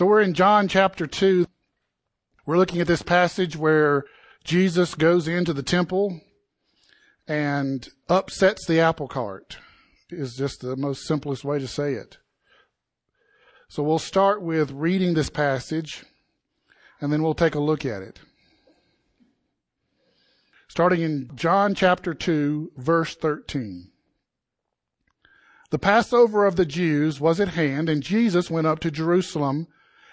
So we're in John chapter 2. We're looking at this passage where Jesus goes into the temple and upsets the apple cart is just the most simplest way to say it. So we'll start with reading this passage and then we'll take a look at it. Starting in John chapter 2 verse 13. The Passover of the Jews was at hand and Jesus went up to Jerusalem.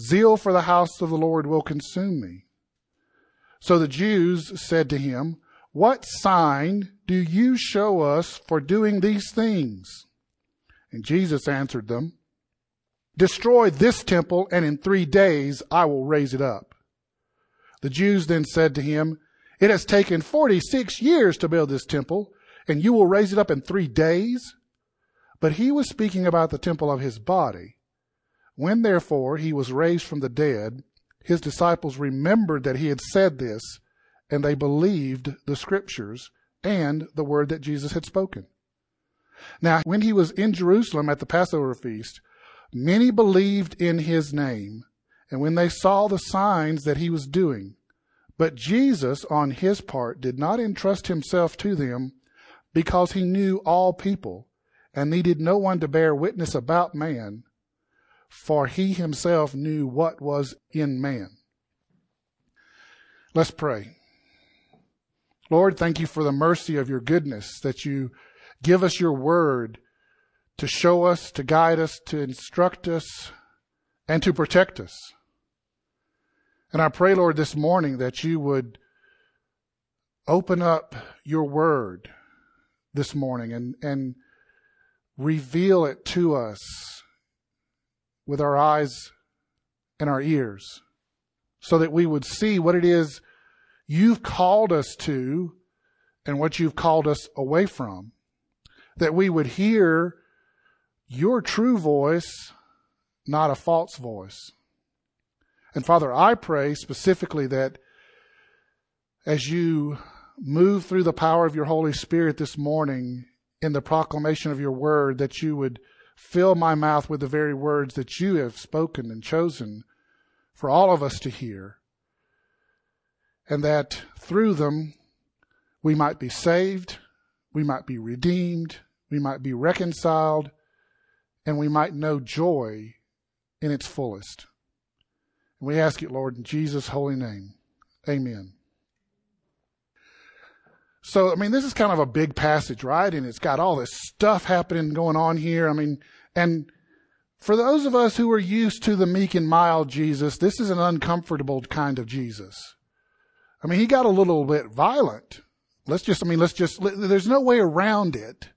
zeal for the house of the Lord will consume me. So the Jews said to him, What sign do you show us for doing these things? And Jesus answered them, Destroy this temple, and in three days I will raise it up. The Jews then said to him, It has taken 46 years to build this temple, and you will raise it up in three days? But he was speaking about the temple of his body. When therefore he was raised from the dead, his disciples remembered that he had said this, and they believed the scriptures and the word that Jesus had spoken. Now, when he was in Jerusalem at the Passover feast, many believed in his name, and when they saw the signs that he was doing. But Jesus, on his part, did not entrust himself to them because he knew all people and needed no one to bear witness about man, for he himself knew what was in man. Let's pray. Lord, thank you for the mercy of your goodness that you give us your word to show us, to guide us, to instruct us, and to protect us. And I pray, Lord, this morning that you would open up your word this morning and, and reveal it to us with our eyes and our ears so that we would see what it is you've called us to and what you've called us away from. That we would hear your true voice, not a false voice. And Father, I pray specifically that as you move through the power of your Holy Spirit this morning in the proclamation of your word, that you would fill my mouth with the very words that you have spoken and chosen for all of us to hear and that through them we might be saved, we might be redeemed, we might be reconciled, and we might know joy in its fullest. We ask it, Lord, in Jesus' holy name. Amen. So, I mean, this is kind of a big passage, right? And it's got all this stuff happening going on here. I mean, and for those of us who are used to the meek and mild Jesus, this is an uncomfortable kind of Jesus. I mean, he got a little bit violent. Let's just, I mean, let's just, there's no way around it.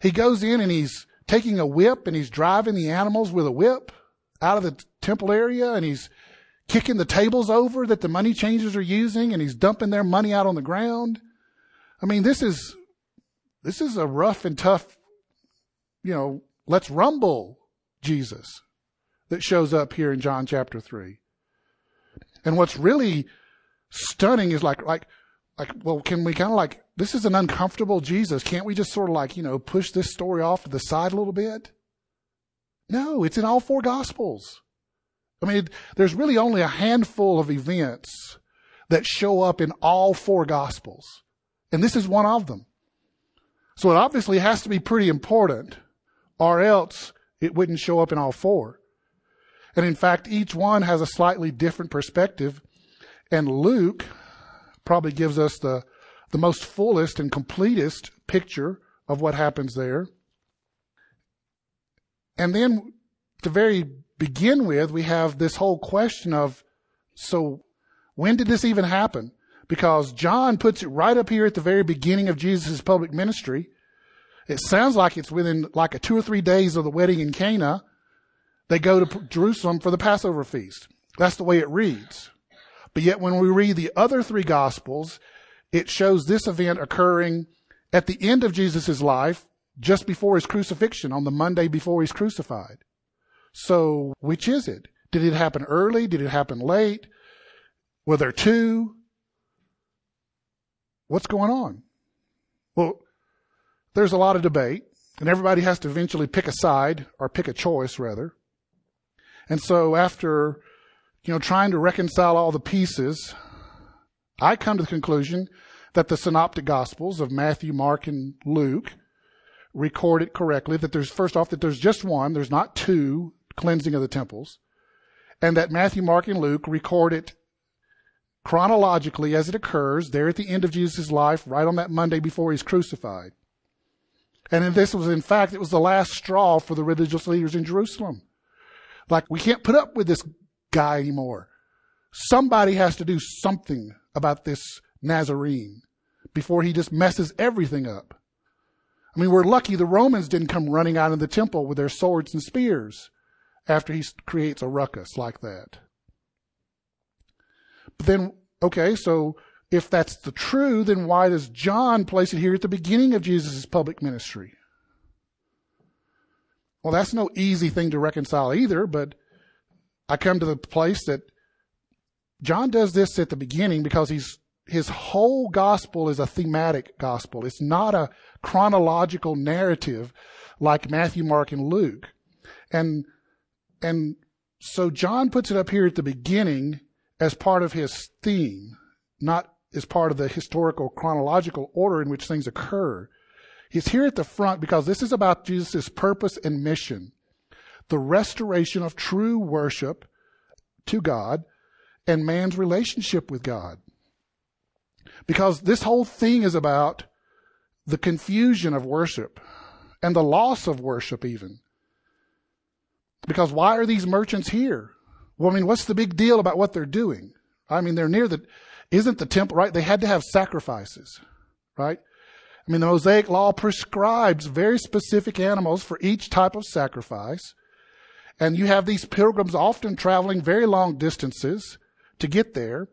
He goes in and he's taking a whip and he's driving the animals with a whip out of the temple area and he's kicking the tables over that the money changers are using and he's dumping their money out on the ground. I mean, this is, this is a rough and tough, you know, let's rumble Jesus that shows up here in John chapter 3. And what's really stunning is like, like, like, well, can we kind of like, this is an uncomfortable Jesus. Can't we just sort of like, you know, push this story off to the side a little bit? No, it's in all four gospels. I mean, there's really only a handful of events that show up in all four gospels. And this is one of them. So it obviously has to be pretty important or else it wouldn't show up in all four. And in fact, each one has a slightly different perspective and Luke probably gives us the, the most fullest and completest picture of what happens there. And then the very begin with, we have this whole question of, so when did this even happen? Because John puts it right up here at the very beginning of Jesus' public ministry. It sounds like it's within like a two or three days of the wedding in Cana they go to Jerusalem for the Passover feast. That's the way it reads. But yet when we read the other three gospels, it shows this event occurring at the end of Jesus' life, just before his crucifixion, on the Monday before he's crucified. So, which is it? Did it happen early? Did it happen late? Were there two? What's going on? Well, there's a lot of debate, and everybody has to eventually pick a side, or pick a choice, rather. And so after, you know, trying to reconcile all the pieces, I come to the conclusion that the synoptic gospels of Matthew, Mark, and Luke record it correctly, that there's, first off, that there's just one, there's not two cleansing of the temples, and that Matthew, Mark, and Luke record it chronologically as it occurs there at the end of Jesus' life, right on that Monday before he's crucified. And this was, in fact, it was the last straw for the religious leaders in Jerusalem. Like, we can't put up with this guy anymore. Somebody has to do something about this Nazarene before he just messes everything up. I mean, we're lucky the Romans didn't come running out of the temple with their swords and spears after he creates a ruckus like that. But then, okay, so if that's the true, then why does John place it here at the beginning of Jesus' public ministry? Well, that's no easy thing to reconcile either, but I come to the place that John does this at the beginning because he's his whole gospel is a thematic gospel. It's not a chronological narrative like Matthew, Mark, and Luke. And, and so John puts it up here at the beginning as part of his theme, not as part of the historical chronological order in which things occur. He's here at the front because this is about Jesus' purpose and mission. The restoration of true worship to God and man's relationship with God. Because this whole thing is about the confusion of worship and the loss of worship even. Because why are these merchants here? Well, I mean, what's the big deal about what they're doing? I mean, they're near the, isn't the temple, right? They had to have sacrifices, right? I mean, the Mosaic law prescribes very specific animals for each type of sacrifice. And you have these pilgrims often traveling very long distances to get there.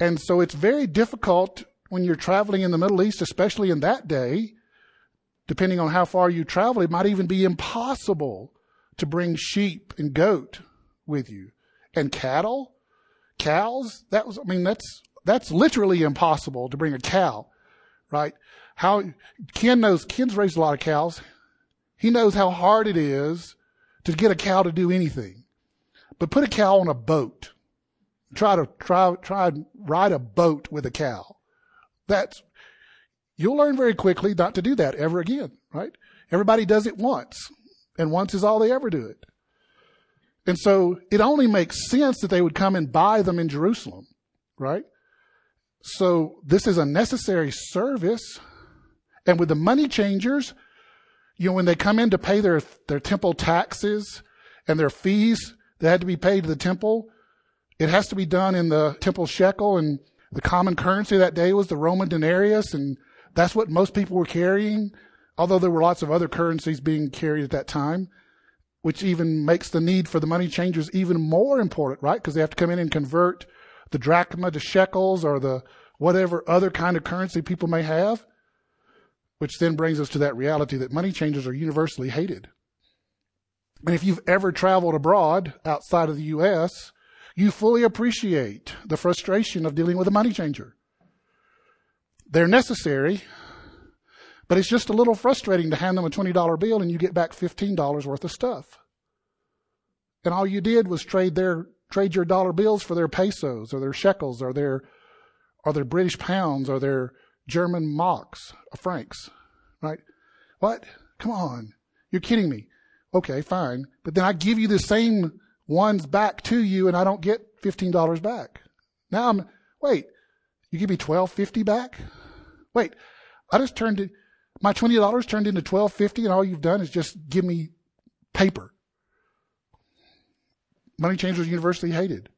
And so it's very difficult when you're traveling in the Middle East, especially in that day, depending on how far you travel, it might even be impossible to bring sheep and goat with you. And cattle, cows, that was, I mean, that's, that's literally impossible to bring a cow, right? How, Ken knows, Ken's raised a lot of cows. He knows how hard it is to get a cow to do anything. But put a cow on a boat try to try try and ride a boat with a cow. That's you'll learn very quickly not to do that ever again, right? Everybody does it once, and once is all they ever do it. And so it only makes sense that they would come and buy them in Jerusalem, right? So this is a necessary service. And with the money changers, you know, when they come in to pay their, their temple taxes and their fees that had to be paid to the temple, it has to be done in the temple shekel, and the common currency that day was the Roman denarius, and that's what most people were carrying, although there were lots of other currencies being carried at that time, which even makes the need for the money changers even more important, right? Because they have to come in and convert the drachma to shekels or the whatever other kind of currency people may have, which then brings us to that reality that money changers are universally hated. And if you've ever traveled abroad outside of the U.S., you fully appreciate the frustration of dealing with a money changer. They're necessary, but it's just a little frustrating to hand them a $20 bill and you get back $15 worth of stuff. And all you did was trade their trade your dollar bills for their pesos or their shekels or their or their British pounds or their German marks, or francs, right? What? Come on. You're kidding me. Okay, fine. But then I give you the same one's back to you and I don't get $15 back. Now I'm, wait, you give me 1250 back? Wait, I just turned it, my $20 turned into 1250 and all you've done is just give me paper. Money changers universally hated.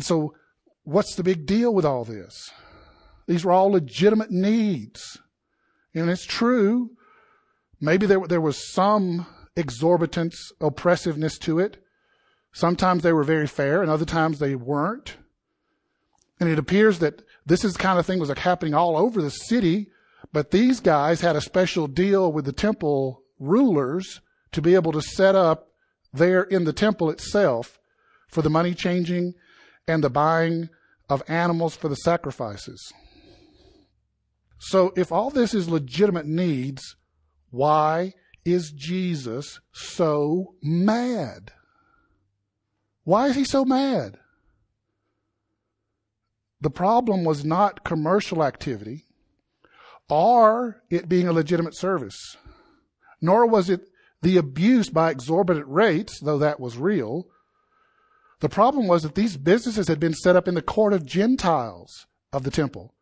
So what's the big deal with all this? These were all legitimate needs. And it's true. Maybe there, there was some exorbitance, oppressiveness to it. Sometimes they were very fair and other times they weren't. And it appears that this is the kind of thing was like happening all over the city, but these guys had a special deal with the temple rulers to be able to set up there in the temple itself for the money changing and the buying of animals for the sacrifices. So if all this is legitimate needs, why is Jesus so mad? Why is he so mad? The problem was not commercial activity or it being a legitimate service, nor was it the abuse by exorbitant rates, though that was real. The problem was that these businesses had been set up in the court of Gentiles of the temple.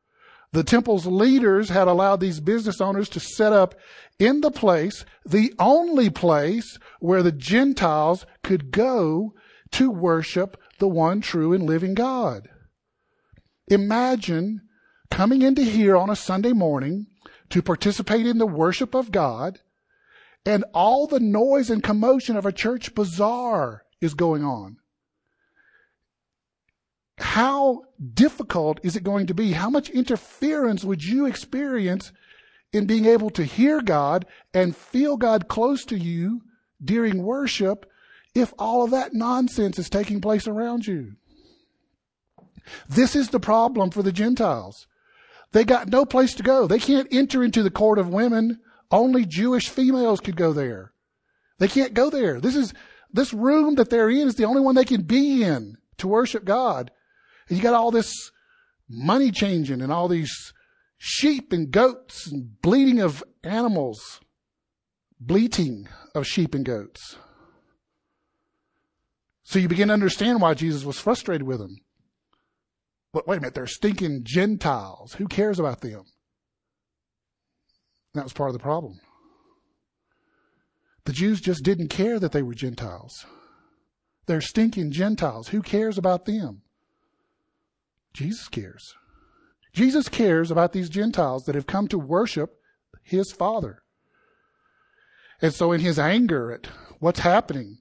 The temple's leaders had allowed these business owners to set up in the place, the only place where the Gentiles could go to worship the one true and living God. Imagine coming into here on a Sunday morning to participate in the worship of God and all the noise and commotion of a church bazaar is going on. How difficult is it going to be? How much interference would you experience in being able to hear God and feel God close to you during worship if all of that nonsense is taking place around you? This is the problem for the Gentiles. They got no place to go. They can't enter into the court of women. Only Jewish females could go there. They can't go there. This is, this room that they're in is the only one they can be in to worship God. And you got all this money changing and all these sheep and goats and bleating of animals, bleating of sheep and goats. So you begin to understand why Jesus was frustrated with them. But wait a minute, they're stinking Gentiles. Who cares about them? That was part of the problem. The Jews just didn't care that they were Gentiles. They're stinking Gentiles. Who cares about them? Jesus cares. Jesus cares about these Gentiles that have come to worship his Father. And so, in his anger at what's happening,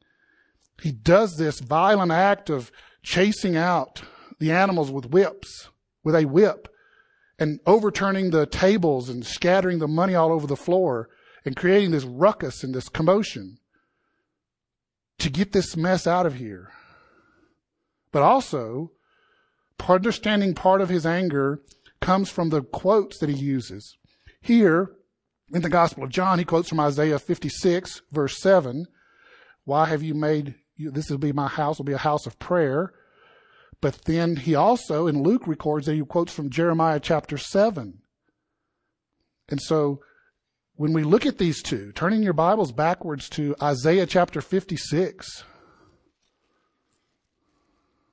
he does this violent act of chasing out the animals with whips, with a whip, and overturning the tables and scattering the money all over the floor and creating this ruckus and this commotion to get this mess out of here. But also, understanding part of his anger comes from the quotes that he uses. Here, in the Gospel of John, he quotes from Isaiah 56, verse 7. Why have you made, this will be my house, will be a house of prayer. But then he also, in Luke, records that he quotes from Jeremiah chapter 7. And so when we look at these two, turning your Bibles backwards to Isaiah chapter 56,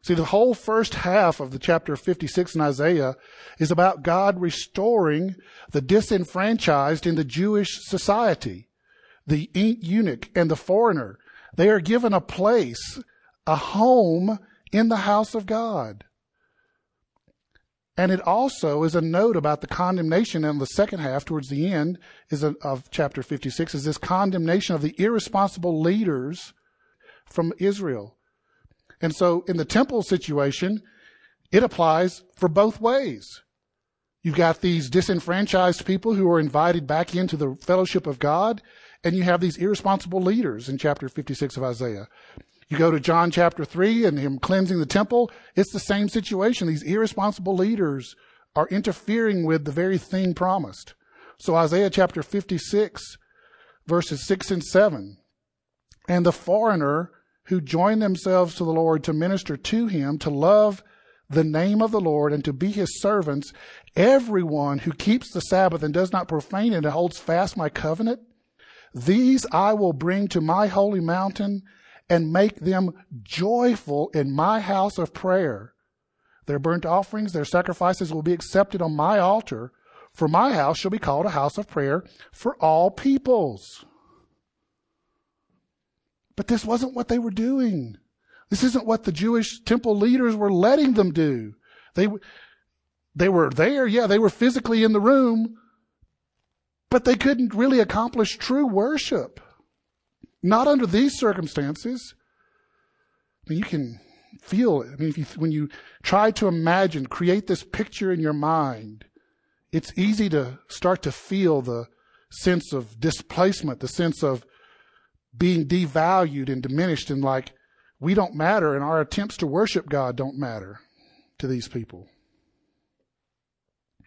See, the whole first half of the chapter 56 in Isaiah is about God restoring the disenfranchised in the Jewish society. The eunuch and the foreigner, they are given a place, a home in the house of God. And it also is a note about the condemnation in the second half, towards the end, is a, of chapter 56, is this condemnation of the irresponsible leaders from Israel. And so in the temple situation, it applies for both ways. You've got these disenfranchised people who are invited back into the fellowship of God, and you have these irresponsible leaders in chapter 56 of Isaiah. You go to John chapter 3 and him cleansing the temple. It's the same situation. These irresponsible leaders are interfering with the very thing promised. So Isaiah chapter 56 verses 6 and 7. And the foreigner who join themselves to the Lord to minister to him, to love the name of the Lord and to be his servants, everyone who keeps the Sabbath and does not profane it and holds fast my covenant, these I will bring to my holy mountain and make them joyful in my house of prayer. Their burnt offerings, their sacrifices will be accepted on my altar, for my house shall be called a house of prayer for all peoples. But this wasn't what they were doing. This isn't what the Jewish temple leaders were letting them do. They, they were there, yeah, they were physically in the room, but they couldn't really accomplish true worship. Not under these circumstances. I mean, you can feel it. I mean, if you, when you try to imagine, create this picture in your mind, it's easy to start to feel the sense of displacement, the sense of being devalued and diminished and like we don't matter and our attempts to worship God don't matter to these people.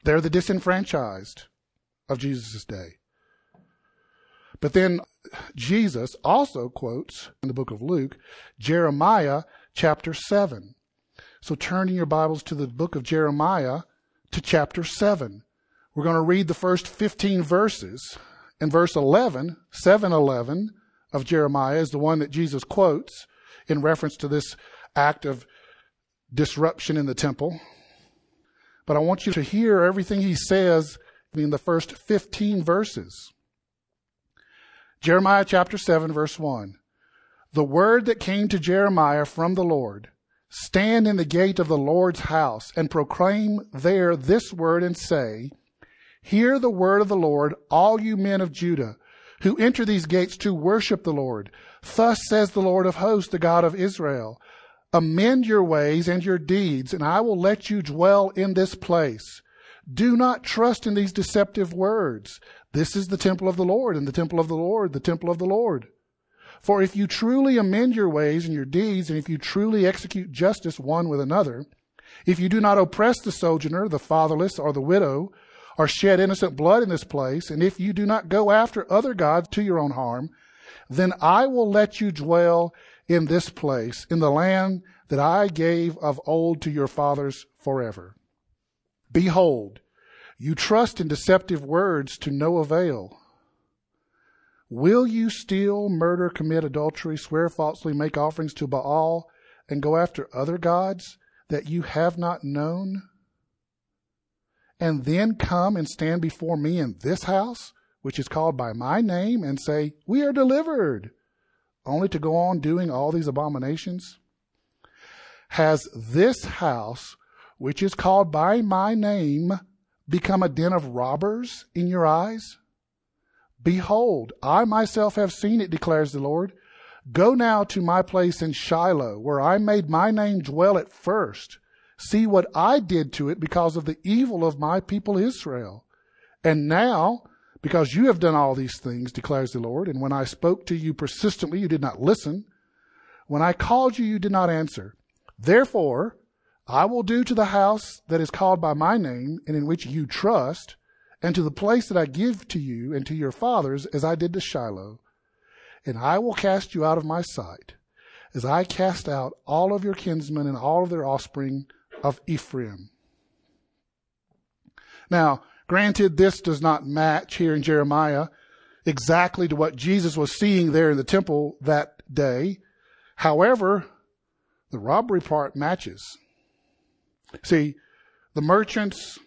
They're the disenfranchised of Jesus' day. But then Jesus also quotes in the book of Luke, Jeremiah chapter 7. So turning your Bibles to the book of Jeremiah to chapter 7. We're going to read the first 15 verses. And verse 11, 711 of Jeremiah is the one that Jesus quotes in reference to this act of disruption in the temple. But I want you to hear everything he says in the first 15 verses. Jeremiah chapter 7 verse 1. The word that came to Jeremiah from the Lord, stand in the gate of the Lord's house and proclaim there this word and say, Hear the word of the Lord, all you men of Judah, who enter these gates to worship the Lord. Thus says the Lord of hosts, the God of Israel. Amend your ways and your deeds, and I will let you dwell in this place. Do not trust in these deceptive words. This is the temple of the Lord, and the temple of the Lord, the temple of the Lord. For if you truly amend your ways and your deeds, and if you truly execute justice one with another, if you do not oppress the sojourner, the fatherless, or the widow, or shed innocent blood in this place, and if you do not go after other gods to your own harm, then I will let you dwell in this place, in the land that I gave of old to your fathers forever. Behold, you trust in deceptive words to no avail. Will you steal, murder, commit adultery, swear falsely, make offerings to Baal, and go after other gods that you have not known? and then come and stand before me in this house, which is called by my name, and say, We are delivered, only to go on doing all these abominations? Has this house, which is called by my name, become a den of robbers in your eyes? Behold, I myself have seen it, declares the Lord. Go now to my place in Shiloh, where I made my name dwell at first See what I did to it because of the evil of my people Israel. And now, because you have done all these things, declares the Lord, and when I spoke to you persistently, you did not listen. When I called you, you did not answer. Therefore, I will do to the house that is called by my name and in which you trust, and to the place that I give to you and to your fathers as I did to Shiloh. And I will cast you out of my sight, as I cast out all of your kinsmen and all of their offspring of Ephraim. Now, granted, this does not match here in Jeremiah exactly to what Jesus was seeing there in the temple that day. However, the robbery part matches. See, the merchants,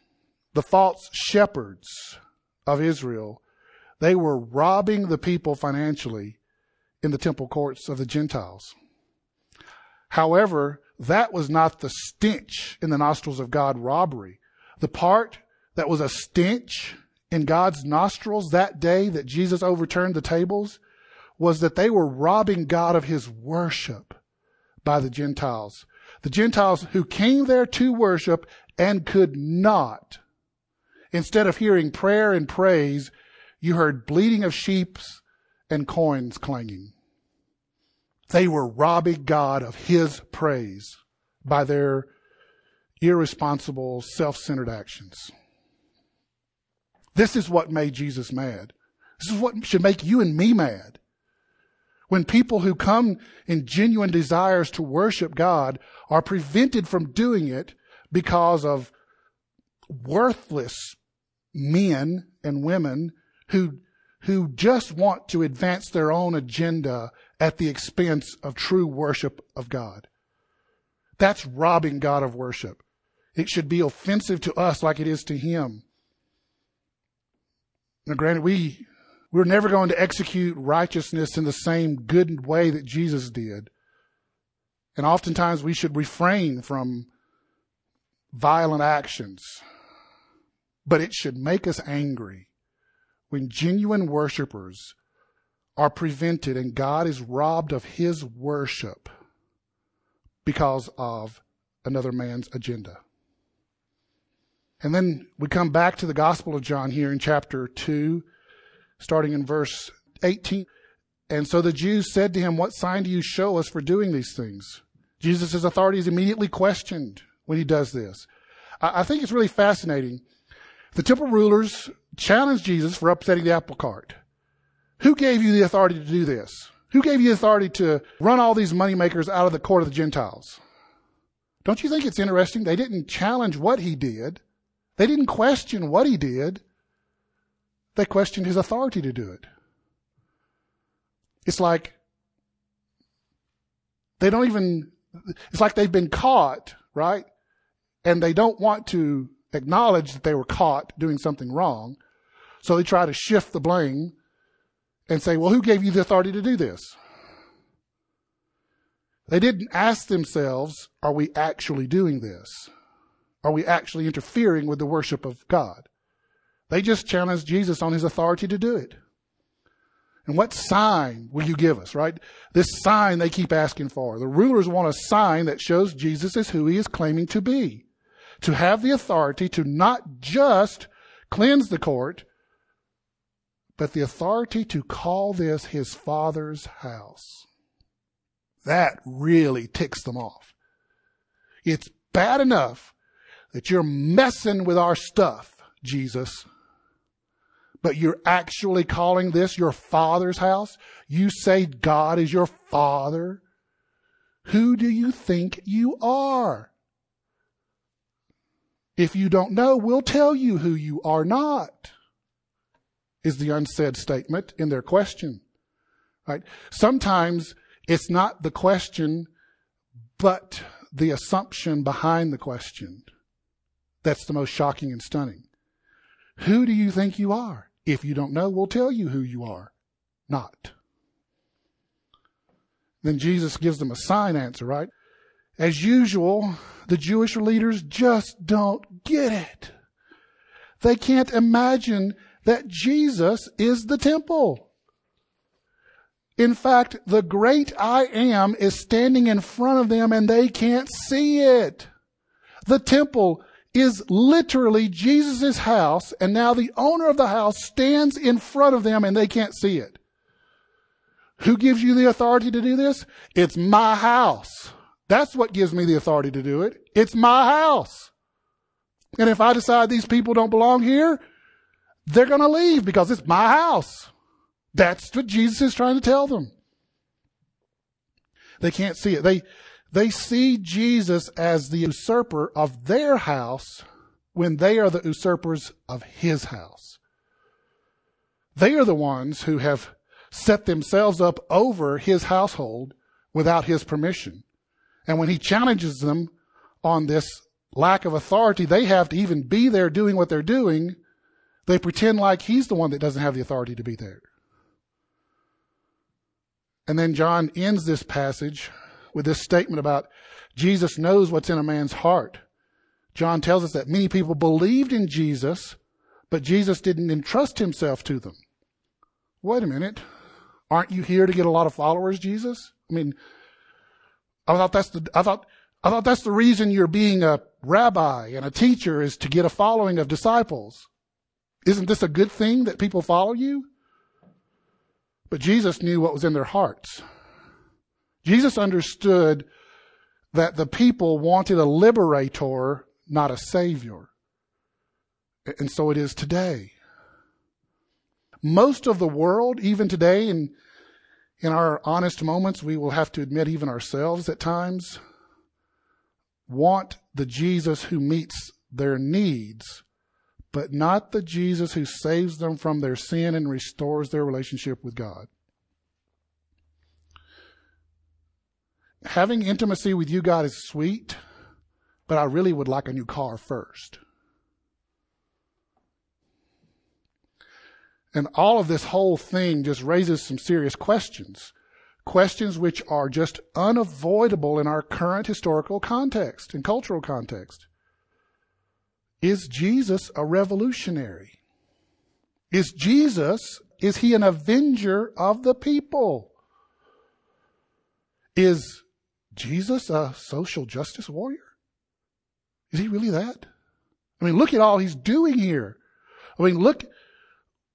the false shepherds of Israel, they were robbing the people financially in the temple courts of the Gentiles. However, that was not the stench in the nostrils of God robbery. The part that was a stench in God's nostrils that day that Jesus overturned the tables was that they were robbing God of his worship by the Gentiles. The Gentiles who came there to worship and could not. Instead of hearing prayer and praise, you heard bleating of sheep and coins clanging. They were robbing God of his praise by their irresponsible, self-centered actions. This is what made Jesus mad. This is what should make you and me mad. When people who come in genuine desires to worship God are prevented from doing it because of worthless men and women who, who just want to advance their own agenda at the expense of true worship of God. That's robbing God of worship. It should be offensive to us like it is to Him. Now, granted, we, we're never going to execute righteousness in the same good way that Jesus did. And oftentimes we should refrain from violent actions. But it should make us angry when genuine worshipers are prevented and God is robbed of his worship because of another man's agenda. And then we come back to the Gospel of John here in chapter 2, starting in verse 18. And so the Jews said to him, What sign do you show us for doing these things? Jesus' authority is immediately questioned when he does this. I think it's really fascinating. The temple rulers challenged Jesus for upsetting the apple cart. Who gave you the authority to do this? Who gave you the authority to run all these moneymakers out of the court of the Gentiles? Don't you think it's interesting? They didn't challenge what he did. They didn't question what he did. They questioned his authority to do it. It's like they don't even, it's like they've been caught, right? And they don't want to acknowledge that they were caught doing something wrong. So they try to shift the blame and say, well, who gave you the authority to do this? They didn't ask themselves, are we actually doing this? Are we actually interfering with the worship of God? They just challenged Jesus on his authority to do it. And what sign will you give us, right? This sign they keep asking for. The rulers want a sign that shows Jesus is who he is claiming to be. To have the authority to not just cleanse the court, but the authority to call this his father's house. That really ticks them off. It's bad enough that you're messing with our stuff, Jesus, but you're actually calling this your father's house. You say God is your father. Who do you think you are? If you don't know, we'll tell you who you are not is the unsaid statement in their question. Right? Sometimes it's not the question, but the assumption behind the question. That's the most shocking and stunning. Who do you think you are? If you don't know, we'll tell you who you are. Not. Then Jesus gives them a sign answer, right? As usual, the Jewish leaders just don't get it. They can't imagine that Jesus is the temple. In fact, the great I am is standing in front of them and they can't see it. The temple is literally Jesus' house and now the owner of the house stands in front of them and they can't see it. Who gives you the authority to do this? It's my house. That's what gives me the authority to do it. It's my house. And if I decide these people don't belong here, they're going to leave because it's my house. That's what Jesus is trying to tell them. They can't see it. They, they see Jesus as the usurper of their house when they are the usurpers of his house. They are the ones who have set themselves up over his household without his permission. And when he challenges them on this lack of authority they have to even be there doing what they're doing, they pretend like he's the one that doesn't have the authority to be there. And then John ends this passage with this statement about Jesus knows what's in a man's heart. John tells us that many people believed in Jesus, but Jesus didn't entrust himself to them. Wait a minute. Aren't you here to get a lot of followers, Jesus? I mean, I thought that's the, I thought, I thought that's the reason you're being a rabbi and a teacher is to get a following of disciples. Isn't this a good thing that people follow you? But Jesus knew what was in their hearts. Jesus understood that the people wanted a liberator, not a savior. And so it is today. Most of the world, even today, and in our honest moments, we will have to admit, even ourselves at times, want the Jesus who meets their needs but not the Jesus who saves them from their sin and restores their relationship with God. Having intimacy with you, God, is sweet, but I really would like a new car first. And all of this whole thing just raises some serious questions. Questions which are just unavoidable in our current historical context and cultural context. Is Jesus a revolutionary? Is Jesus is he an avenger of the people? Is Jesus a social justice warrior? Is he really that? I mean, look at all he's doing here. I mean, look,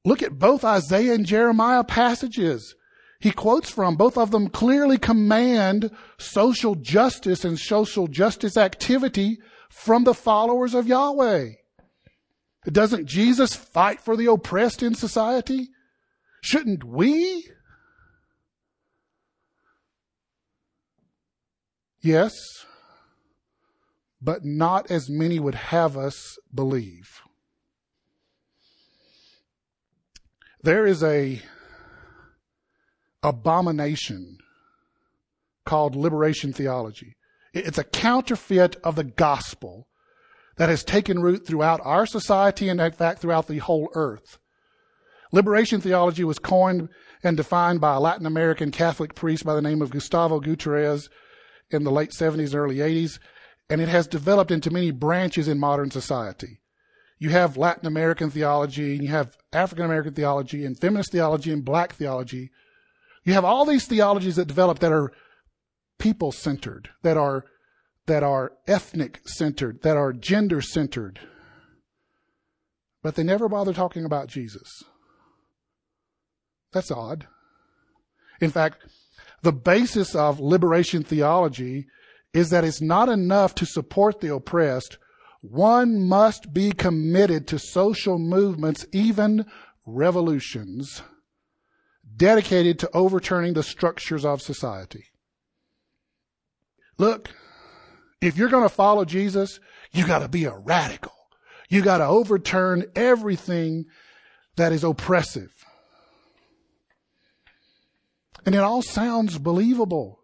look at both Isaiah and Jeremiah passages. He quotes from both of them clearly command social justice and social justice activity from the followers of Yahweh. Doesn't Jesus fight for the oppressed in society? Shouldn't we? Yes, but not as many would have us believe. There is a abomination called liberation theology. It's a counterfeit of the gospel that has taken root throughout our society and in fact throughout the whole earth. Liberation theology was coined and defined by a Latin American Catholic priest by the name of Gustavo Gutierrez in the late 70s and early 80s, and it has developed into many branches in modern society. You have Latin American theology, and you have African American theology, and feminist theology, and black theology. You have all these theologies that develop that are people centered, that are, that are ethnic centered, that are gender centered. But they never bother talking about Jesus. That's odd. In fact, the basis of liberation theology is that it's not enough to support the oppressed. One must be committed to social movements, even revolutions, dedicated to overturning the structures of society. Look, if you're going to follow Jesus, you got to be a radical. You got to overturn everything that is oppressive. And it all sounds believable,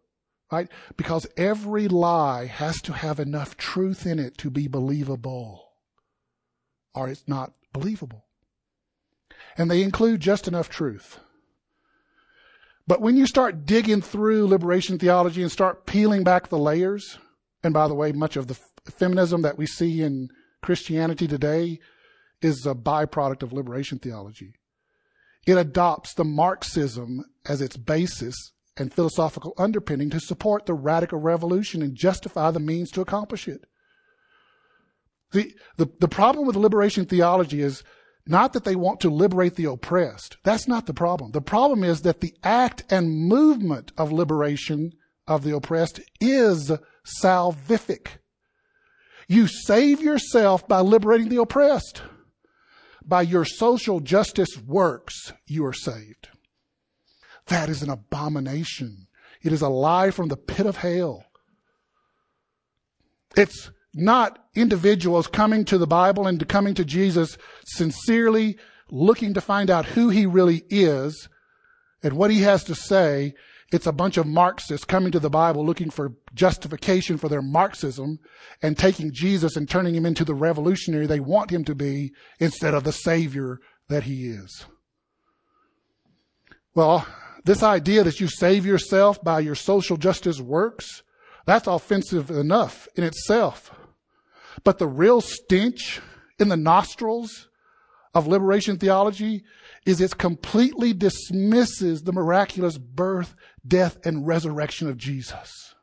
right? Because every lie has to have enough truth in it to be believable, or it's not believable. And they include just enough truth. But when you start digging through liberation theology and start peeling back the layers, and by the way, much of the feminism that we see in Christianity today is a byproduct of liberation theology. It adopts the Marxism as its basis and philosophical underpinning to support the radical revolution and justify the means to accomplish it. The, the, the problem with liberation theology is not that they want to liberate the oppressed. That's not the problem. The problem is that the act and movement of liberation of the oppressed is salvific. You save yourself by liberating the oppressed by your social justice works, you are saved. That is an abomination. It is a lie from the pit of hell. It's not individuals coming to the Bible and coming to Jesus sincerely looking to find out who he really is and what he has to say it's a bunch of Marxists coming to the Bible looking for justification for their Marxism and taking Jesus and turning him into the revolutionary they want him to be instead of the savior that he is. Well, this idea that you save yourself by your social justice works, that's offensive enough in itself. But the real stench in the nostrils of liberation theology is it completely dismisses the miraculous birth, death, and resurrection of Jesus.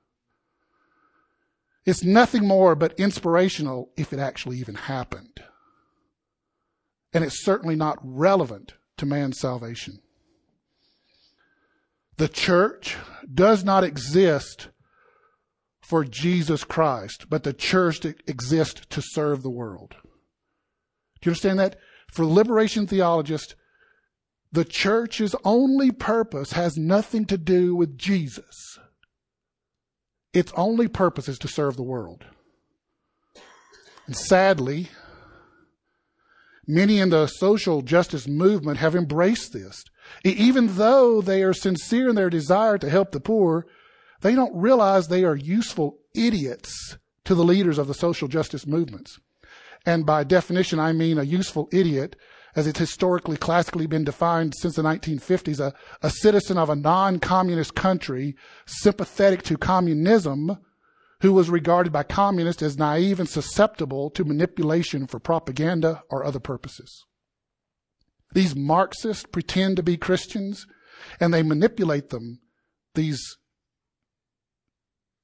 It's nothing more but inspirational if it actually even happened. And it's certainly not relevant to man's salvation. The church does not exist for Jesus Christ, but the church exists to serve the world. Do you understand that? For liberation theologists, the church's only purpose has nothing to do with Jesus. Its only purpose is to serve the world. And sadly, many in the social justice movement have embraced this. Even though they are sincere in their desire to help the poor, they don't realize they are useful idiots to the leaders of the social justice movements. And by definition, I mean a useful idiot as it's historically classically been defined since the 1950s, a, a citizen of a non-communist country sympathetic to communism who was regarded by communists as naive and susceptible to manipulation for propaganda or other purposes. These Marxists pretend to be Christians and they manipulate them, these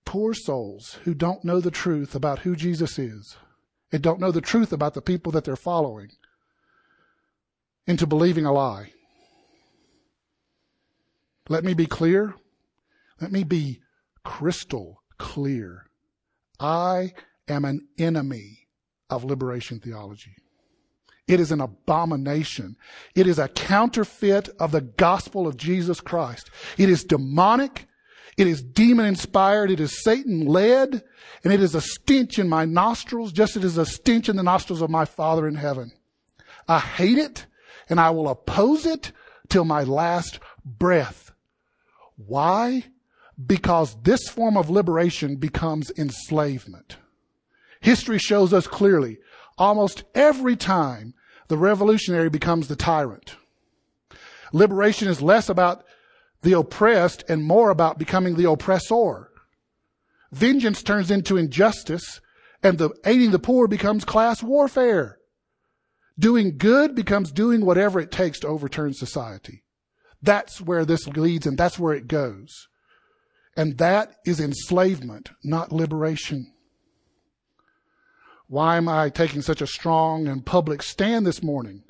poor souls who don't know the truth about who Jesus is and don't know the truth about the people that they're following into believing a lie. Let me be clear. Let me be crystal clear. I am an enemy of liberation theology. It is an abomination. It is a counterfeit of the gospel of Jesus Christ. It is demonic. It is demon inspired. It is Satan led. And it is a stench in my nostrils, just as it is a stench in the nostrils of my Father in heaven. I hate it and I will oppose it till my last breath. Why? Because this form of liberation becomes enslavement. History shows us clearly almost every time the revolutionary becomes the tyrant. Liberation is less about the oppressed and more about becoming the oppressor. Vengeance turns into injustice and the aiding the poor becomes class warfare. Doing good becomes doing whatever it takes to overturn society. That's where this leads and that's where it goes. And that is enslavement, not liberation. Why am I taking such a strong and public stand this morning?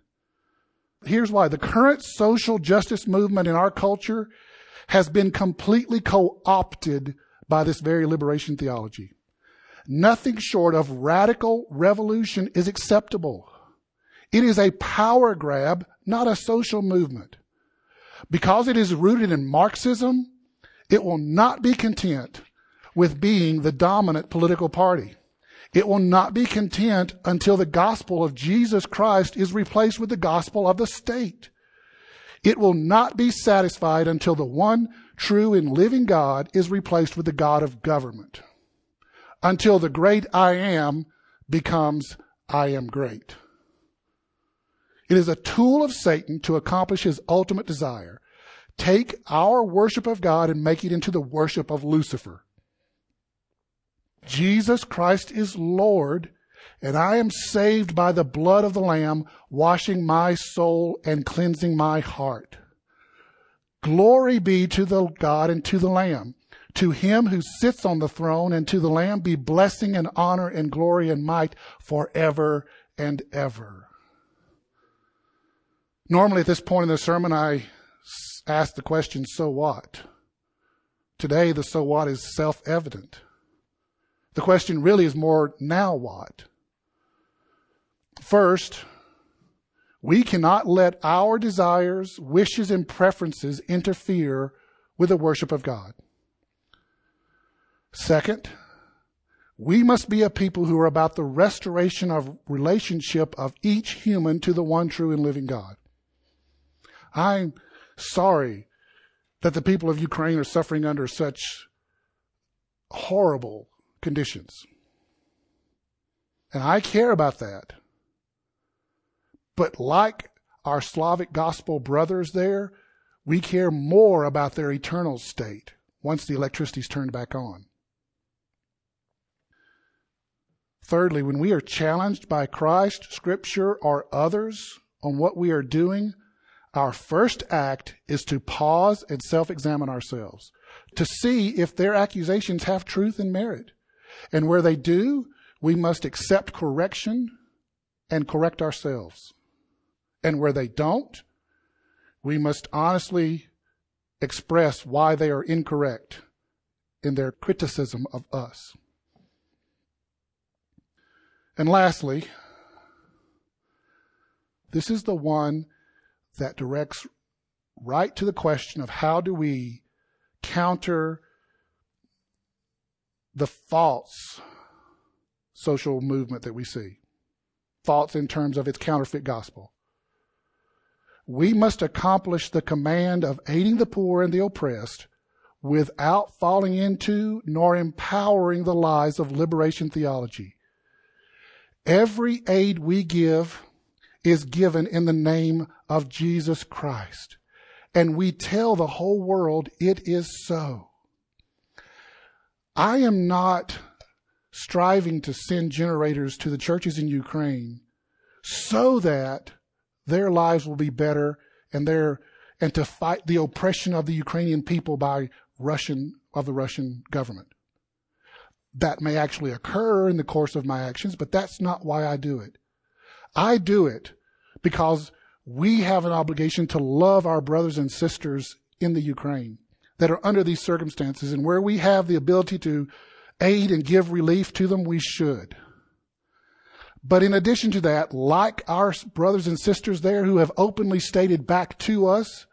Here's why. The current social justice movement in our culture has been completely co-opted by this very liberation theology. Nothing short of radical revolution is acceptable. It is a power grab, not a social movement. Because it is rooted in Marxism, it will not be content with being the dominant political party. It will not be content until the gospel of Jesus Christ is replaced with the gospel of the state. It will not be satisfied until the one true and living God is replaced with the God of government. Until the great I am becomes I am great. It is a tool of Satan to accomplish his ultimate desire. Take our worship of God and make it into the worship of Lucifer. Jesus Christ is Lord, and I am saved by the blood of the Lamb, washing my soul and cleansing my heart. Glory be to the God and to the Lamb. To him who sits on the throne and to the Lamb be blessing and honor and glory and might forever and ever. Normally at this point in the sermon, I ask the question, so what? Today, the so what is self-evident. The question really is more, now what? First, we cannot let our desires, wishes, and preferences interfere with the worship of God. Second, we must be a people who are about the restoration of relationship of each human to the one true and living God. I'm sorry that the people of Ukraine are suffering under such horrible conditions. And I care about that. But like our Slavic gospel brothers there, we care more about their eternal state once the electricity's turned back on. Thirdly, when we are challenged by Christ, Scripture, or others on what we are doing, our first act is to pause and self examine ourselves to see if their accusations have truth and merit. And where they do, we must accept correction and correct ourselves. And where they don't, we must honestly express why they are incorrect in their criticism of us. And lastly, this is the one that directs right to the question of how do we counter the false social movement that we see. False in terms of its counterfeit gospel. We must accomplish the command of aiding the poor and the oppressed without falling into nor empowering the lies of liberation theology. Every aid we give is given in the name of Jesus Christ. And we tell the whole world it is so. I am not striving to send generators to the churches in Ukraine so that their lives will be better and their and to fight the oppression of the Ukrainian people by Russian of the Russian government. That may actually occur in the course of my actions, but that's not why I do it. I do it because we have an obligation to love our brothers and sisters in the Ukraine that are under these circumstances and where we have the ability to aid and give relief to them, we should. But in addition to that, like our brothers and sisters there who have openly stated back to us,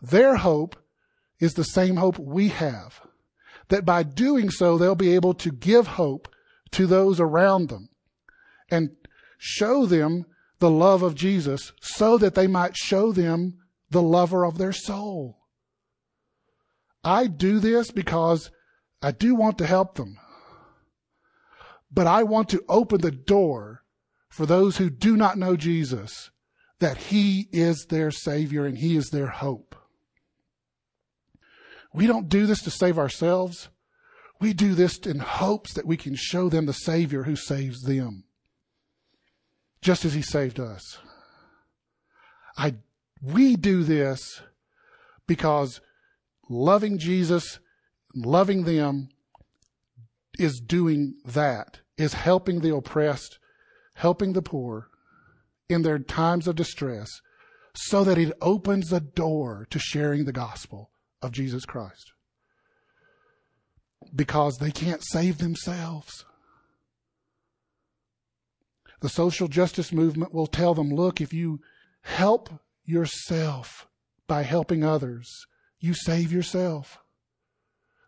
their hope is the same hope we have. That by doing so, they'll be able to give hope to those around them and show them the love of Jesus so that they might show them the lover of their soul. I do this because I do want to help them. But I want to open the door for those who do not know Jesus that He is their Savior and He is their hope. We don't do this to save ourselves. We do this in hopes that we can show them the Savior who saves them, just as He saved us. I, we do this because loving Jesus, loving them, is doing that, is helping the oppressed, helping the poor in their times of distress, so that it opens the door to sharing the gospel of Jesus Christ. Because they can't save themselves. The social justice movement will tell them look, if you help yourself by helping others, you save yourself.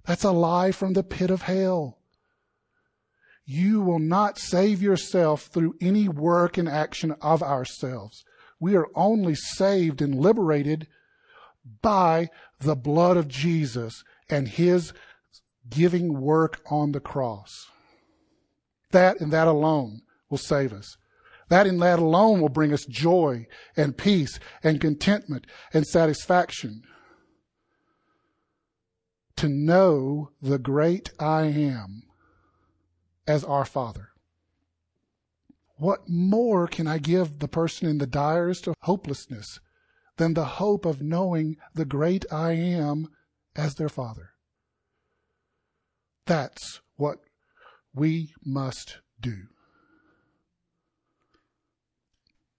That's a lie from the pit of hell. You will not save yourself through any work and action of ourselves. We are only saved and liberated by the blood of Jesus and his giving work on the cross. That and that alone will save us. That and that alone will bring us joy and peace and contentment and satisfaction. To know the great I am as our Father. What more can I give the person in the direst of hopelessness than the hope of knowing the great I am as their Father? That's what we must do.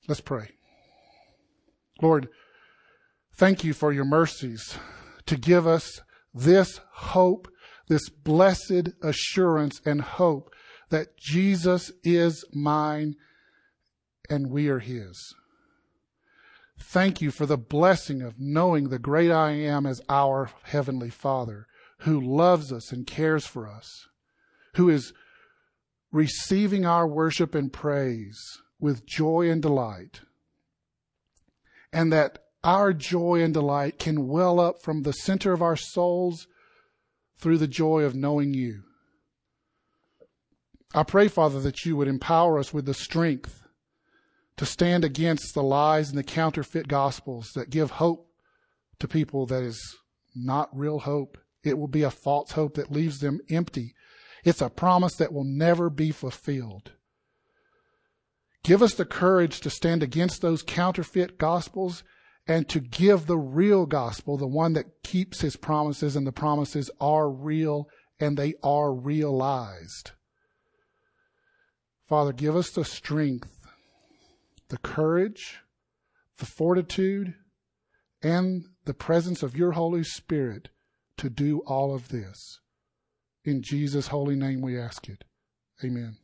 Let's pray. Lord, thank you for your mercies to give us this hope, this blessed assurance and hope that Jesus is mine and we are his. Thank you for the blessing of knowing the great I am as our Heavenly Father who loves us and cares for us, who is receiving our worship and praise with joy and delight, and that our joy and delight can well up from the center of our souls through the joy of knowing you. I pray, Father, that you would empower us with the strength to stand against the lies and the counterfeit gospels that give hope to people that is not real hope. It will be a false hope that leaves them empty. It's a promise that will never be fulfilled. Give us the courage to stand against those counterfeit gospels and to give the real gospel, the one that keeps his promises, and the promises are real and they are realized. Father, give us the strength, the courage, the fortitude, and the presence of your Holy Spirit to do all of this. In Jesus' holy name we ask it. Amen.